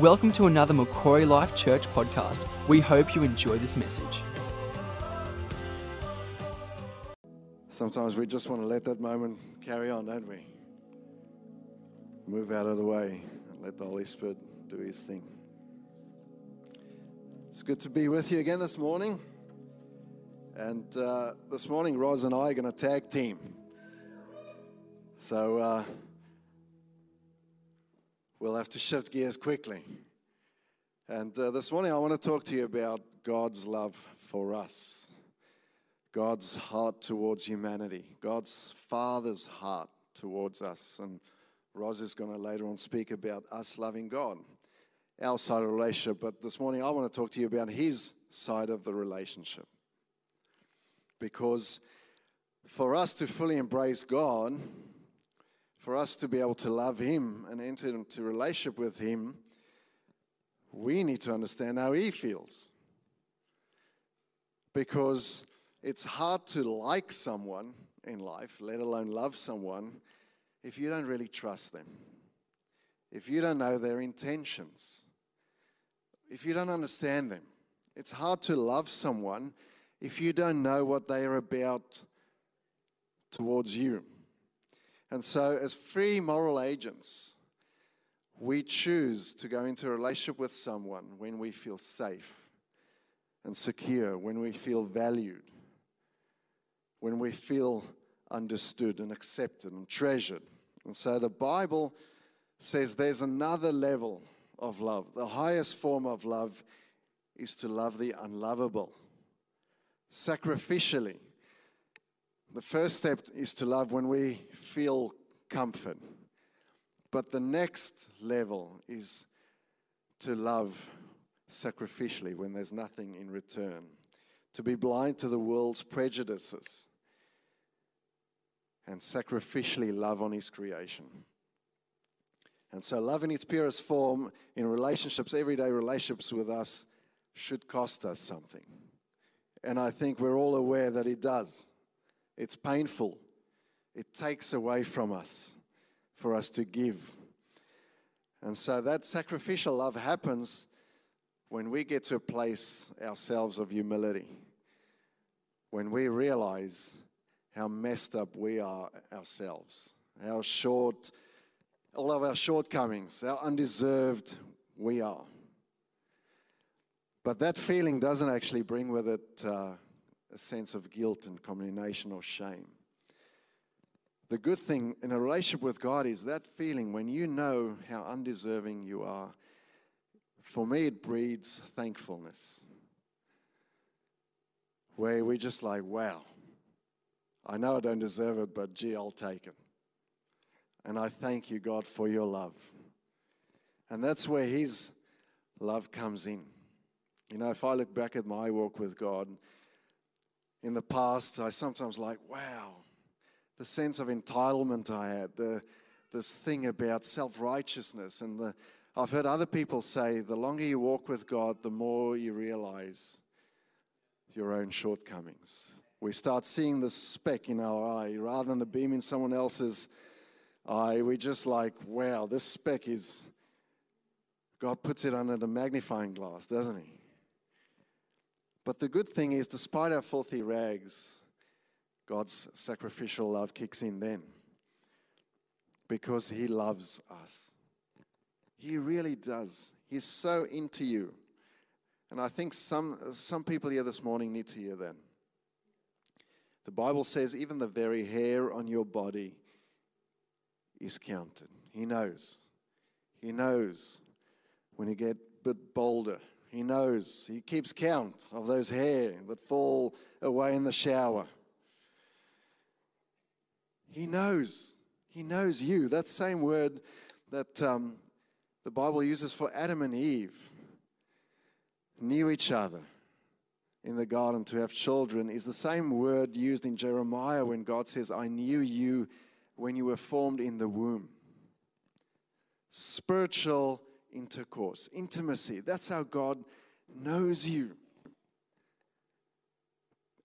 Welcome to another Macquarie Life Church podcast. We hope you enjoy this message. Sometimes we just want to let that moment carry on, don't we? Move out of the way and let the Holy Spirit do His thing. It's good to be with you again this morning. And uh, this morning, Roz and I are going to tag team. So uh, we'll have to shift gears quickly. And uh, this morning, I want to talk to you about God's love for us, God's heart towards humanity, God's Father's heart towards us. And Roz is going to later on speak about us loving God, our side of the relationship. But this morning, I want to talk to you about His side of the relationship. Because for us to fully embrace God, for us to be able to love Him and enter into relationship with Him, we need to understand how He feels. Because it's hard to like someone in life, let alone love someone, if you don't really trust them, if you don't know their intentions, if you don't understand them. It's hard to love someone if you don't know what they are about towards you. And so, as free moral agents, we choose to go into a relationship with someone when we feel safe and secure, when we feel valued, when we feel understood and accepted and treasured. And so, the Bible says there's another level of love. The highest form of love is to love the unlovable sacrificially. The first step is to love when we feel comfort. But the next level is to love sacrificially when there's nothing in return. To be blind to the world's prejudices and sacrificially love on His creation. And so, love in its purest form in relationships, everyday relationships with us, should cost us something. And I think we're all aware that it does. It's painful, it takes away from us for us to give. And so that sacrificial love happens when we get to a place ourselves of humility, when we realize how messed up we are ourselves, how short, all of our shortcomings, how undeserved we are. But that feeling doesn't actually bring with it uh, a sense of guilt and condemnation or shame. The good thing in a relationship with God is that feeling when you know how undeserving you are. For me, it breeds thankfulness. Where we're just like, wow, I know I don't deserve it, but gee, I'll take it. And I thank you, God, for your love. And that's where His love comes in. You know, if I look back at my walk with God, in the past, I sometimes like, wow, the sense of entitlement I had, the, this thing about self righteousness. And the, I've heard other people say the longer you walk with God, the more you realize your own shortcomings. We start seeing the speck in our eye rather than the beam in someone else's eye. We just like, wow, this speck is, God puts it under the magnifying glass, doesn't He? But the good thing is, despite our filthy rags, God's sacrificial love kicks in then because He loves us. He really does. He's so into you. And I think some, some people here this morning need to hear that. The Bible says even the very hair on your body is counted. He knows. He knows when you get a bit bolder he knows. He keeps count of those hair that fall away in the shower. He knows. He knows you. That same word that um, the Bible uses for Adam and Eve knew each other in the garden to have children is the same word used in Jeremiah when God says, I knew you when you were formed in the womb. Spiritual intercourse, intimacy. That's how God knows you.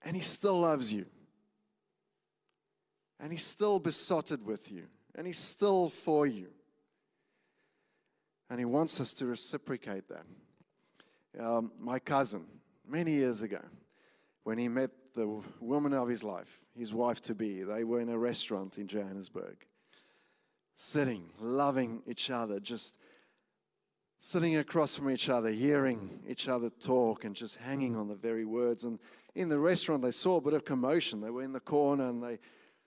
And He still loves you. And He's still besotted with you. And He's still for you. And He wants us to reciprocate that. Um, my cousin, many years ago, when he met the woman of his life, his wife to be, they were in a restaurant in Johannesburg, sitting, loving each other, just sitting across from each other, hearing each other talk, and just hanging on the very words. And in the restaurant, they saw a bit of commotion. They were in the corner and they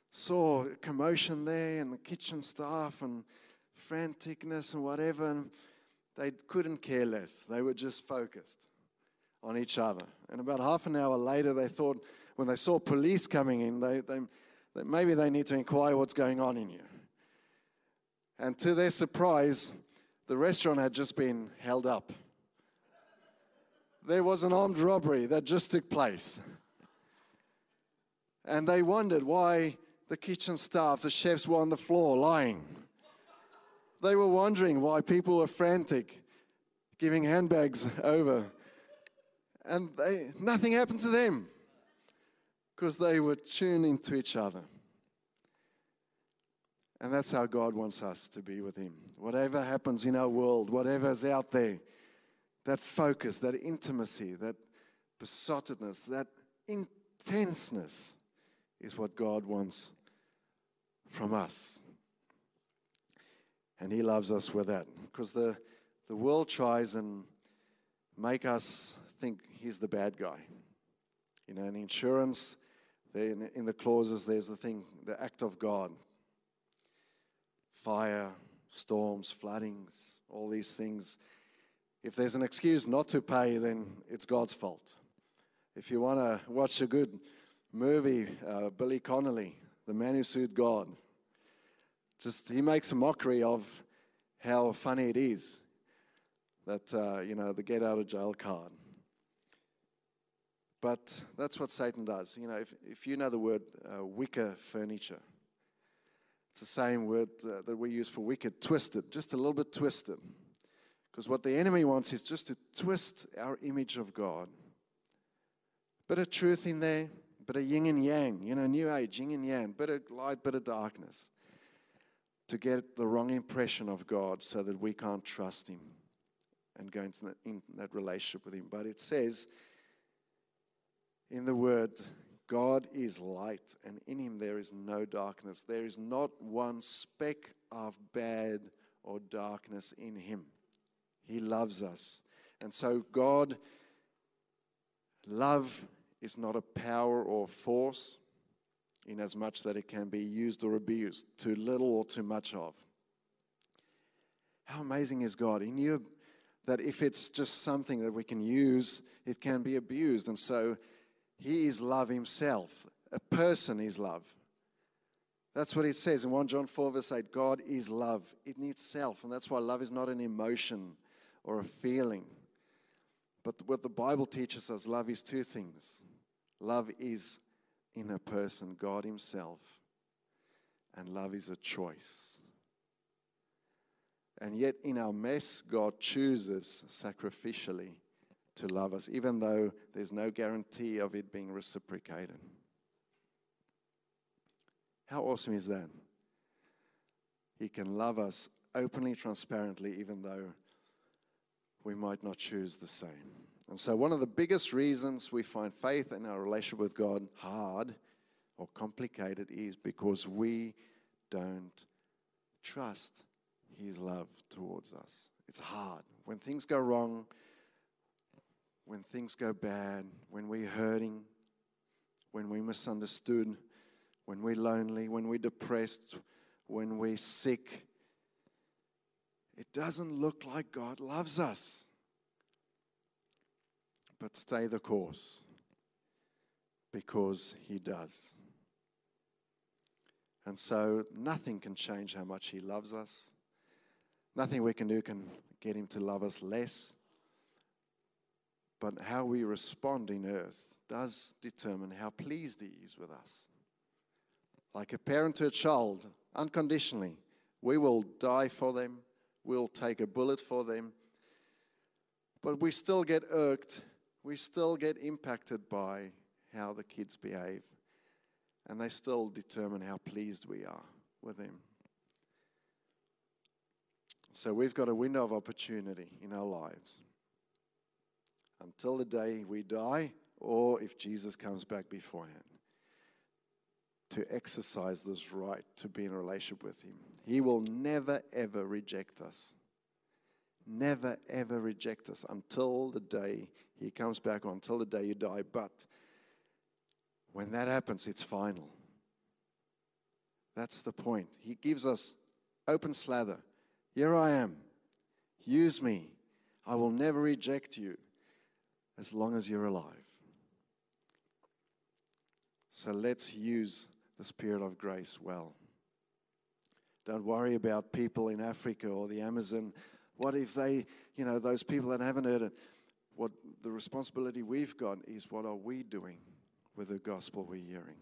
saw commotion there, and the kitchen staff, and franticness and whatever. And they couldn't care less. They were just focused on each other. And about half an hour later, they thought, when they saw police coming in, they, they, they, maybe they need to inquire what's going on in here. And to their surprise, the restaurant had just been held up. There was an armed robbery that just took place. And they wondered why the kitchen staff, the chefs were on the floor lying. They were wondering why people were frantic, giving handbags over. And they, nothing happened to them because they were tuning to each other. And that's how God wants us to be with Him. Whatever happens in our world, whatever's out there, that focus, that intimacy, that besottedness, that intenseness is what God wants from us. And He loves us with that. Because the, the world tries and make us think He's the bad guy. You know, in insurance, in, in the clauses, there's the thing, the act of God. Fire, storms, floodings, all these things. If there's an excuse not to pay, then it's God's fault. If you want to watch a good movie, uh, Billy Connolly, The Man Who Sued God, just he makes a mockery of how funny it is that, uh, you know, the get out of jail card. But that's what Satan does. You know, if, if you know the word uh, wicker furniture, it's the same word uh, that we use for wicked, twisted, just a little bit twisted. Because what the enemy wants is just to twist our image of God. Bit of truth in there, bit of yin and yang, you know, new age, yin and yang, bit of light, bit of darkness to get the wrong impression of God so that we can't trust Him and go into that, in that relationship with Him. But it says in the Word, God is light, and in Him there is no darkness. There is not one speck of bad or darkness in Him. He loves us. And so, God, love is not a power or force in as much that it can be used or abused, too little or too much of. How amazing is God? He knew that if it's just something that we can use, it can be abused. And so He is love Himself. A person is love. That's what it says in 1 John 4, verse 8 God is love. It needs self. And that's why love is not an emotion or a feeling. But what the Bible teaches us love is two things love is in a person, God Himself. And love is a choice. And yet, in our mess, God chooses sacrificially to love us, even though there's no guarantee of it being reciprocated. How awesome is that? He can love us openly, transparently, even though we might not choose the same. And so, one of the biggest reasons we find faith in our relationship with God hard or complicated is because we don't trust His love towards us. It's hard. When things go wrong, when things go bad, when we're hurting, when we're misunderstood, when we're lonely, when we're depressed, when we're sick, it doesn't look like God loves us but stay the course because He does. And so nothing can change how much He loves us. Nothing we can do can get Him to love us less. But how we respond in earth does determine how pleased He is with us. Like a parent to a child, unconditionally, we will die for them, we'll take a bullet for them, but we still get irked we still get impacted by how the kids behave, and they still determine how pleased we are with them. So we've got a window of opportunity in our lives until the day we die or if Jesus comes back beforehand to exercise this right to be in a relationship with Him. He will never, ever reject us. Never, ever reject us until the day He comes back or until the day you die. But when that happens, it's final. That's the point. He gives us open slather. Here I am. Use me. I will never reject you as long as you're alive. So let's use the Spirit of grace well. Don't worry about people in Africa or the Amazon. What if they, you know, those people that haven't heard it? What the responsibility we've got is what are we doing with the gospel we're hearing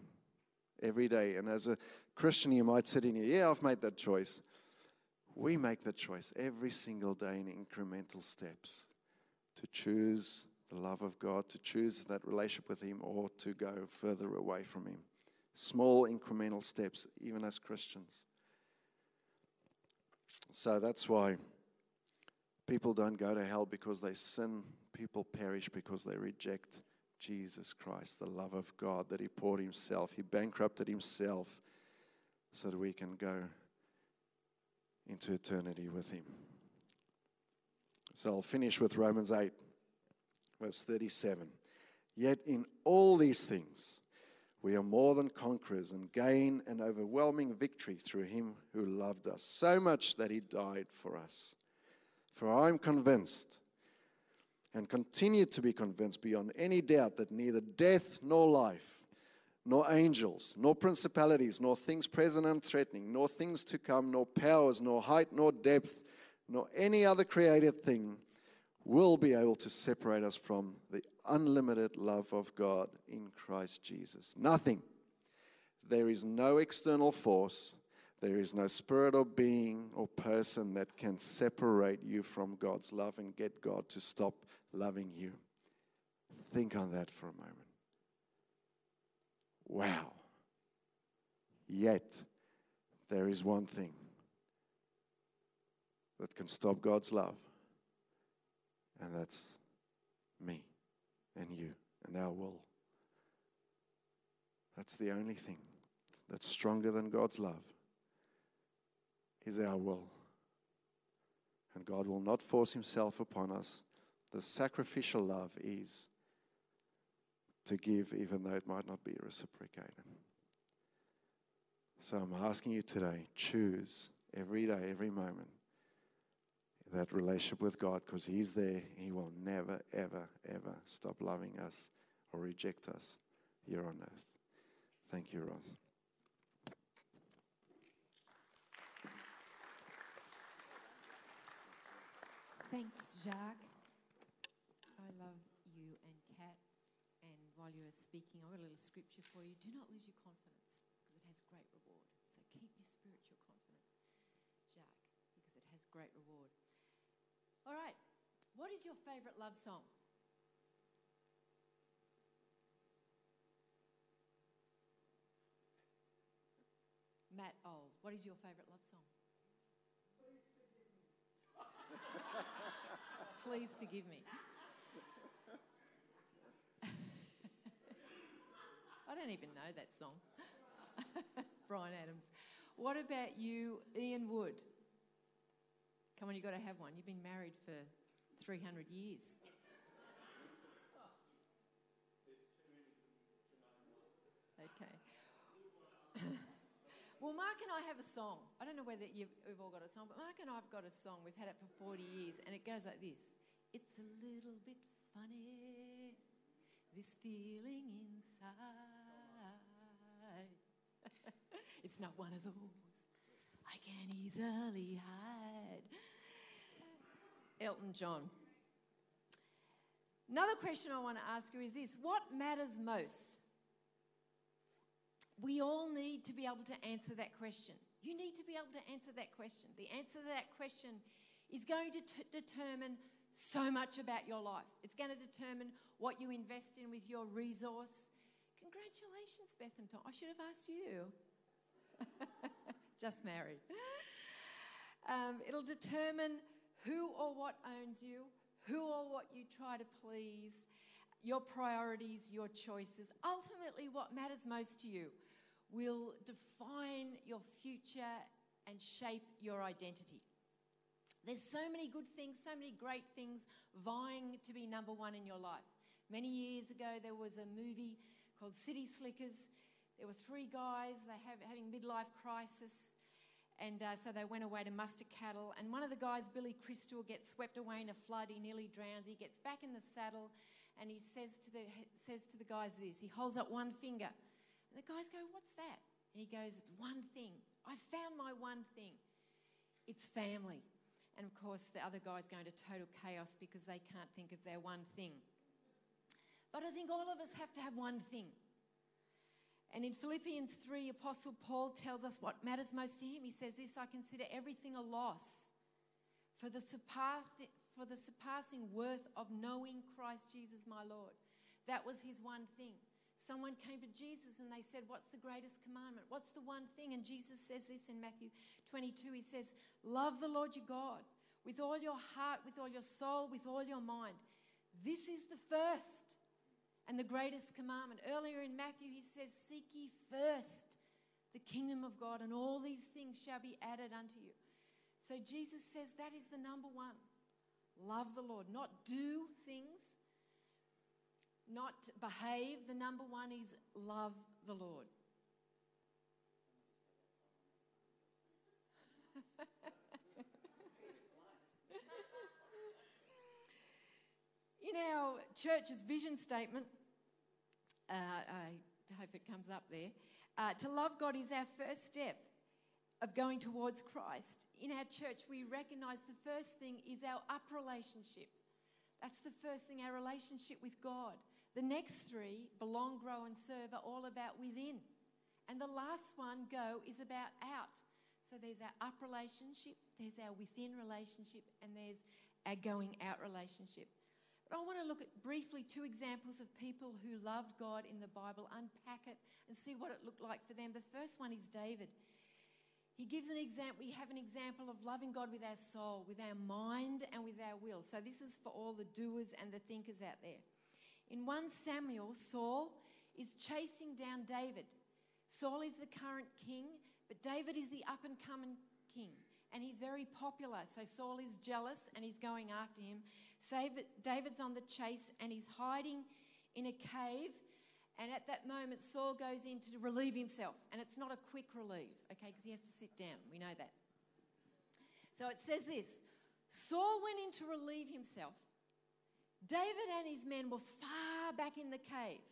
every day? And as a Christian, you might sit in here, yeah, I've made that choice. We make that choice every single day in incremental steps to choose the love of God, to choose that relationship with Him, or to go further away from Him. Small incremental steps, even as Christians. So that's why people don't go to hell because they sin. People perish because they reject Jesus Christ, the love of God that He poured Himself. He bankrupted Himself so that we can go into eternity with Him. So I'll finish with Romans 8, verse 37. Yet in all these things, we are more than conquerors and gain an overwhelming victory through him who loved us so much that he died for us. For I am convinced and continue to be convinced beyond any doubt that neither death nor life, nor angels, nor principalities, nor things present and threatening, nor things to come, nor powers, nor height, nor depth, nor any other created thing will be able to separate us from the unlimited love of God in Christ Jesus. Nothing. There is no external force, there is no spirit or being or person that can separate you from God's love and get God to stop loving you. Think on that for a moment. Wow. Yet, there is one thing that can stop God's love and that's me and you and our will. That's the only thing that's stronger than God's love is our will. And God will not force himself upon us. The sacrificial love is to give even though it might not be reciprocated. So I'm asking you today choose every day, every moment that relationship with God because He's there. He will never, ever, ever stop loving us or reject us here on earth. Thank you, Roz. Thanks, Jacques. I love you and Kat. And while you were speaking, I've got a little scripture for you. Do not lose your confidence because it has great reward. So keep your spiritual confidence, Jacques, because it has great reward. All right. What is your favorite love song? Matt Old, what is your favorite love song? Please forgive me. I don't even know that song. Bryan Adams. What about you, Ian Wood? Come on, you've got to have one. You've been married for 300 years. Okay. well, Mark and I have a song. I don't know whether you've, we've all got a song, but Mark and I have got a song. We've had it for 40 years, and it goes like this It's a little bit funny, this feeling inside. it's not one of those I can easily hide. Elton John. Another question I want to ask you is this What matters most? We all need to be able to answer that question. You need to be able to answer that question. The answer to that question is going to t- determine so much about your life. It's going to determine what you invest in with your resource. Congratulations, Beth and Tom. I should have asked you. Just married. Um, it'll determine who or what owns you, who or what you try to please, your priorities, your choices. Ultimately, what matters most to you will define your future and shape your identity. There's so many good things, so many great things vying to be number one in your life. Many years ago, there was a movie called City Slickers. There were three guys, they have having midlife crisis, and uh, so they went away to muster cattle. And one of the guys, Billy Crystal, gets swept away in a flood. He nearly drowns. He gets back in the saddle, and he says to the says to the guys this. He holds up one finger, and the guys go, "What's that?" And he goes, "It's one thing. I found my one thing. It's family." And of course, the other guys go into total chaos because they can't think of their one thing. But I think all of us have to have one thing. And in Philippians 3, Apostle Paul tells us what matters most to him. He says, This I consider everything a loss for the, surpass- for the surpassing worth of knowing Christ Jesus my Lord. That was his one thing. Someone came to Jesus and they said, What's the greatest commandment? What's the one thing? And Jesus says this in Matthew 22. He says, Love the Lord your God with all your heart, with all your soul, with all your mind. This is the first and the greatest commandment. Earlier in Matthew, he says, Seek ye first the kingdom of God, and all these things shall be added unto you. So Jesus says that is the number one. Love the Lord, not do things, not behave. The number one is love the Lord. In our church's vision statement, uh, I hope it comes up there, uh, to love God is our first step of going towards Christ. In our church, we recognize the first thing is our up relationship. That's the first thing, our relationship with God. The next three, belong, grow, and serve, are all about within. And the last one, go, is about out. So there's our up relationship, there's our within relationship, and there's our going out relationship. But I want to look at briefly two examples of people who loved God in the Bible, unpack it, and see what it looked like for them. The first one is David. He gives an example, we have an example of loving God with our soul, with our mind, and with our will. So this is for all the doers and the thinkers out there. In 1 Samuel, Saul is chasing down David. Saul is the current king, but David is the up and coming king. And he's very popular. So Saul is jealous and he's going after him. David's on the chase and he's hiding in a cave. And at that moment, Saul goes in to relieve himself. And it's not a quick relieve, okay, because he has to sit down. We know that. So it says this Saul went in to relieve himself. David and his men were far back in the cave.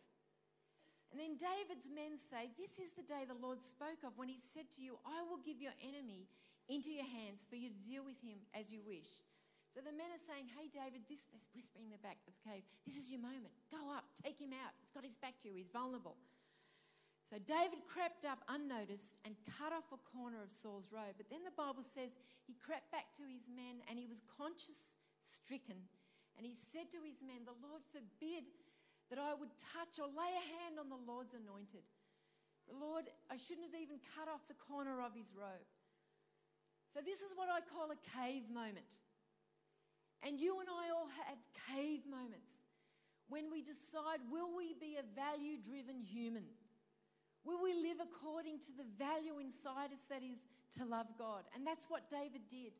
And then David's men say, This is the day the Lord spoke of when he said to you, I will give your enemy into your hands for you to deal with him as you wish. So the men are saying, Hey, David, this, this whispering in the back of the cave, this is your moment. Go up, take him out. He's got his back to you, he's vulnerable. So David crept up unnoticed and cut off a corner of Saul's robe. But then the Bible says he crept back to his men and he was conscience stricken. And he said to his men, The Lord forbid that I would touch or lay a hand on the Lord's anointed. The Lord, I shouldn't have even cut off the corner of his robe. So, this is what I call a cave moment. And you and I all have cave moments when we decide will we be a value driven human? Will we live according to the value inside us that is to love God? And that's what David did.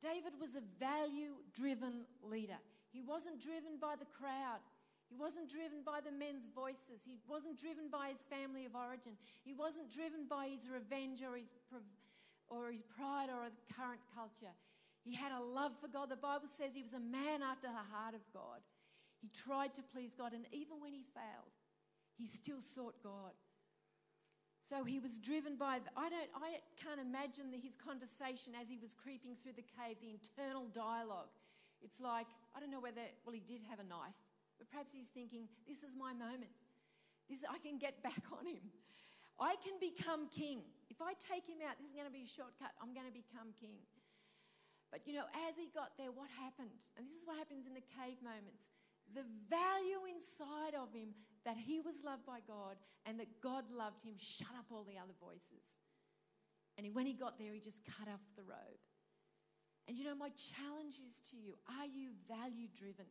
David was a value driven leader. He wasn't driven by the crowd. He wasn't driven by the men's voices. He wasn't driven by his family of origin. He wasn't driven by his revenge or his, or his pride or the current culture. He had a love for God. The Bible says he was a man after the heart of God. He tried to please God, and even when he failed, he still sought God. So he was driven by, I, don't, I can't imagine the, his conversation as he was creeping through the cave, the internal dialogue. It's like, I don't know whether, well, he did have a knife, but perhaps he's thinking, this is my moment. This, I can get back on him. I can become king. If I take him out, this is going to be a shortcut. I'm going to become king. But you know, as he got there, what happened? And this is what happens in the cave moments. The value inside of him that he was loved by God and that God loved him shut up all the other voices. And when he got there, he just cut off the robe. And you know, my challenge is to you are you value driven?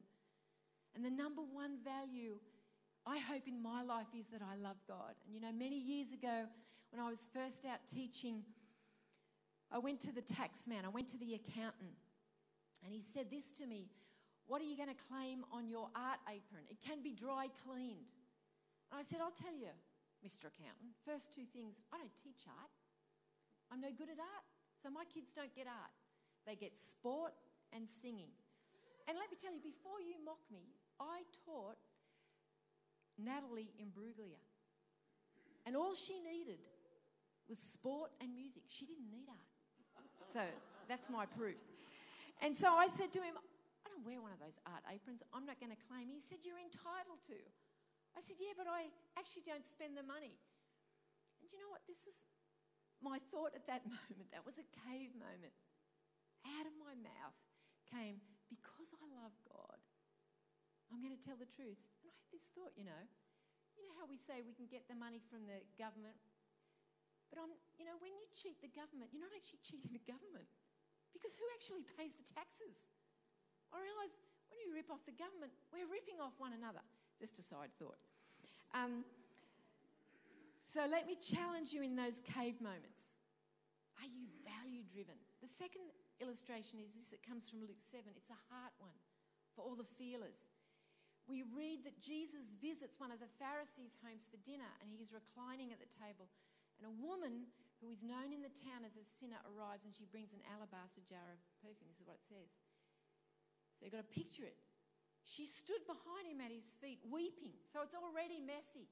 And the number one value I hope in my life is that I love God. And you know, many years ago, when I was first out teaching, I went to the tax man, I went to the accountant, and he said this to me What are you going to claim on your art apron? It can be dry cleaned. And I said, I'll tell you, Mr. Accountant, first two things I don't teach art, I'm no good at art. So my kids don't get art, they get sport and singing. And let me tell you, before you mock me, I taught Natalie Imbruglia. And all she needed was sport and music. She didn't need art. So that's my proof. And so I said to him, I don't wear one of those art aprons. I'm not going to claim. He said, You're entitled to. I said, Yeah, but I actually don't spend the money. And you know what? This is my thought at that moment. That was a cave moment. Out of my mouth came, Because I love God, I'm going to tell the truth. And I had this thought, you know, you know how we say we can get the money from the government but I'm, you know, when you cheat the government, you're not actually cheating the government because who actually pays the taxes? I realise when you rip off the government, we're ripping off one another. Just a side thought. Um, so let me challenge you in those cave moments. Are you value driven? The second illustration is this it comes from Luke 7. It's a heart one for all the feelers. We read that Jesus visits one of the Pharisees' homes for dinner and he's reclining at the table and a woman who is known in the town as a sinner arrives and she brings an alabaster jar of perfume. This is what it says. So you've got to picture it. She stood behind him at his feet, weeping. So it's already messy.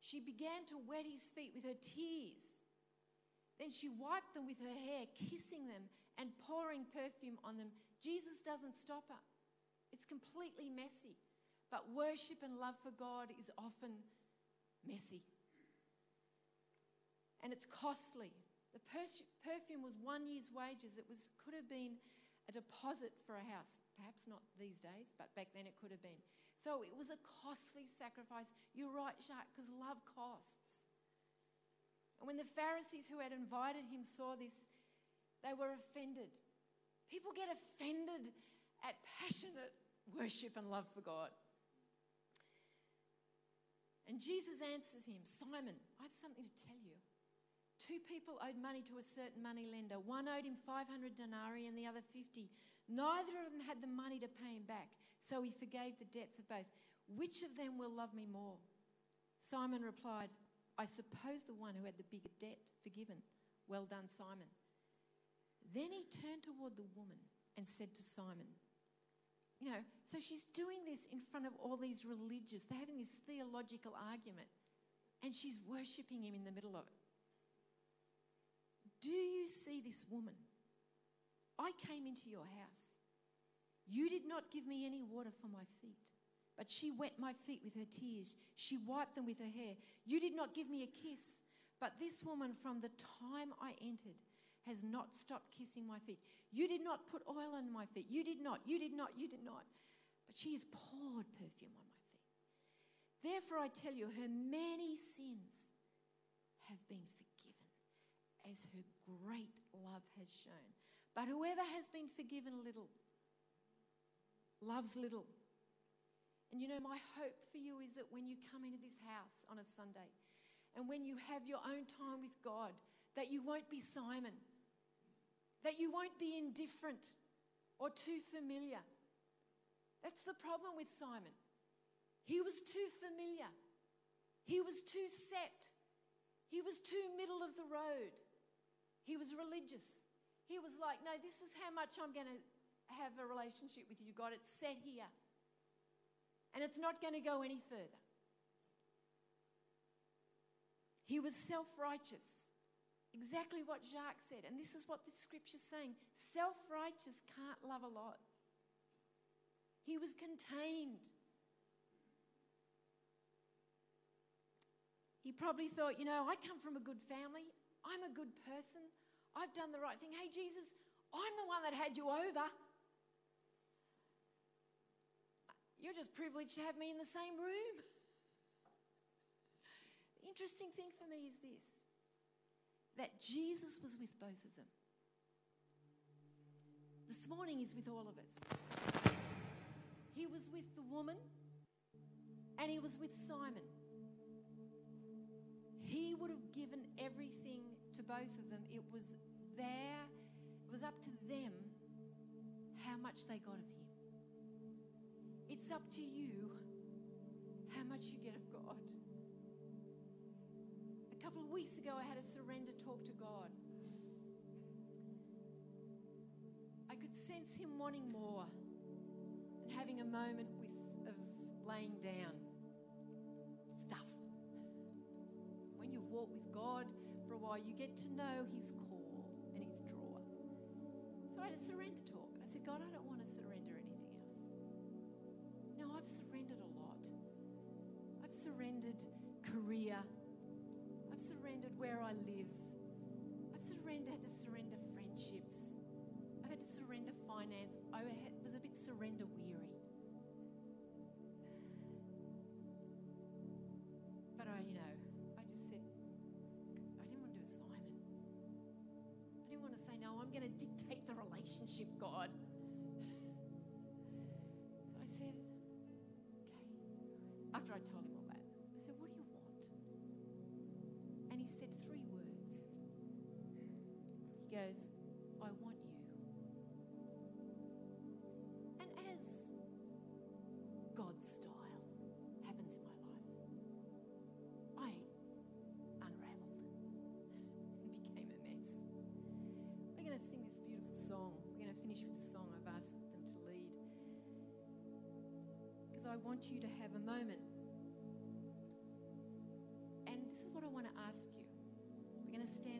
She began to wet his feet with her tears. Then she wiped them with her hair, kissing them and pouring perfume on them. Jesus doesn't stop her. It's completely messy. But worship and love for God is often messy and it's costly. The perfume was one year's wages. It was, could have been a deposit for a house. Perhaps not these days, but back then it could have been. So it was a costly sacrifice. You're right, Jacques, because love costs. And when the Pharisees who had invited him saw this, they were offended. People get offended at passionate worship and love for God. And Jesus answers him Simon, I have something to tell you. Two people owed money to a certain money lender. One owed him 500 denarii and the other 50. Neither of them had the money to pay him back, so he forgave the debts of both. Which of them will love me more? Simon replied, I suppose the one who had the bigger debt forgiven. Well done, Simon. Then he turned toward the woman and said to Simon, You know, so she's doing this in front of all these religious, they're having this theological argument, and she's worshipping him in the middle of it. Do you see this woman? I came into your house. You did not give me any water for my feet, but she wet my feet with her tears. She wiped them with her hair. You did not give me a kiss, but this woman from the time I entered has not stopped kissing my feet. You did not put oil on my feet. You did not, you did not, you did not. But she has poured perfume on my feet. Therefore, I tell you, her many sins have been forgiven as her great love has shown. But whoever has been forgiven little loves little. And you know, my hope for you is that when you come into this house on a Sunday and when you have your own time with God, that you won't be Simon, that you won't be indifferent or too familiar. That's the problem with Simon. He was too familiar, he was too set, he was too middle of the road. He was religious. He was like, No, this is how much I'm going to have a relationship with you, God. It's set here. And it's not going to go any further. He was self righteous. Exactly what Jacques said. And this is what the scripture's saying self righteous can't love a lot. He was contained. He probably thought, you know, I come from a good family. I'm a good person. I've done the right thing. Hey, Jesus, I'm the one that had you over. You're just privileged to have me in the same room. The interesting thing for me is this that Jesus was with both of them. this morning is with all of us. He was with the woman and He was with Simon. He would have given everything to both of them. It was their, it was up to them how much they got of Him. It's up to you how much you get of God. A couple of weeks ago, I had a surrender talk to God. I could sense Him wanting more and having a moment with, of laying down stuff. When you walk with God you get to know His call and His draw. So I had a surrender talk. I said, God, I don't want to surrender anything else. No, I've surrendered a lot. I've surrendered career. I've surrendered where I live. I've surrendered, had to surrender friendships. I've had to surrender finance. I was a bit surrender weary. Told him all that, I said, what do you want? And he said three words. He goes, I want you. And as God's style happens in my life, I unraveled and became a mess. We're going to sing this beautiful song. We're going to finish with the song I've asked them to lead. Because I want you to have a moment. Going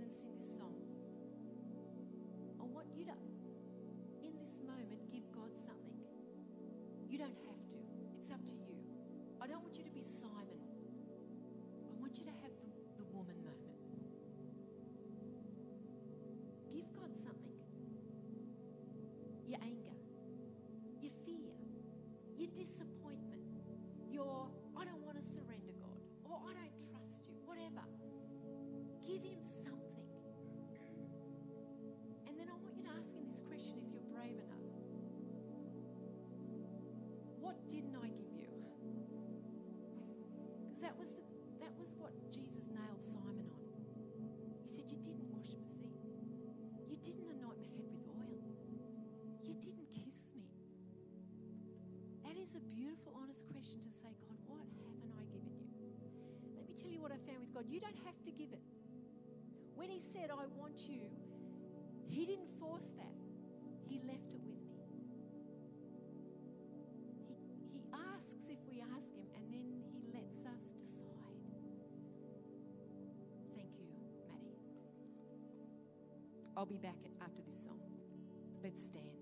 Is a beautiful, honest question to say, God, what haven't I given you? Let me tell you what I found with God. You don't have to give it. When He said, I want you, He didn't force that, He left it with me. He, he asks if we ask Him, and then He lets us decide. Thank you, Maddie. I'll be back after this song. Let's stand.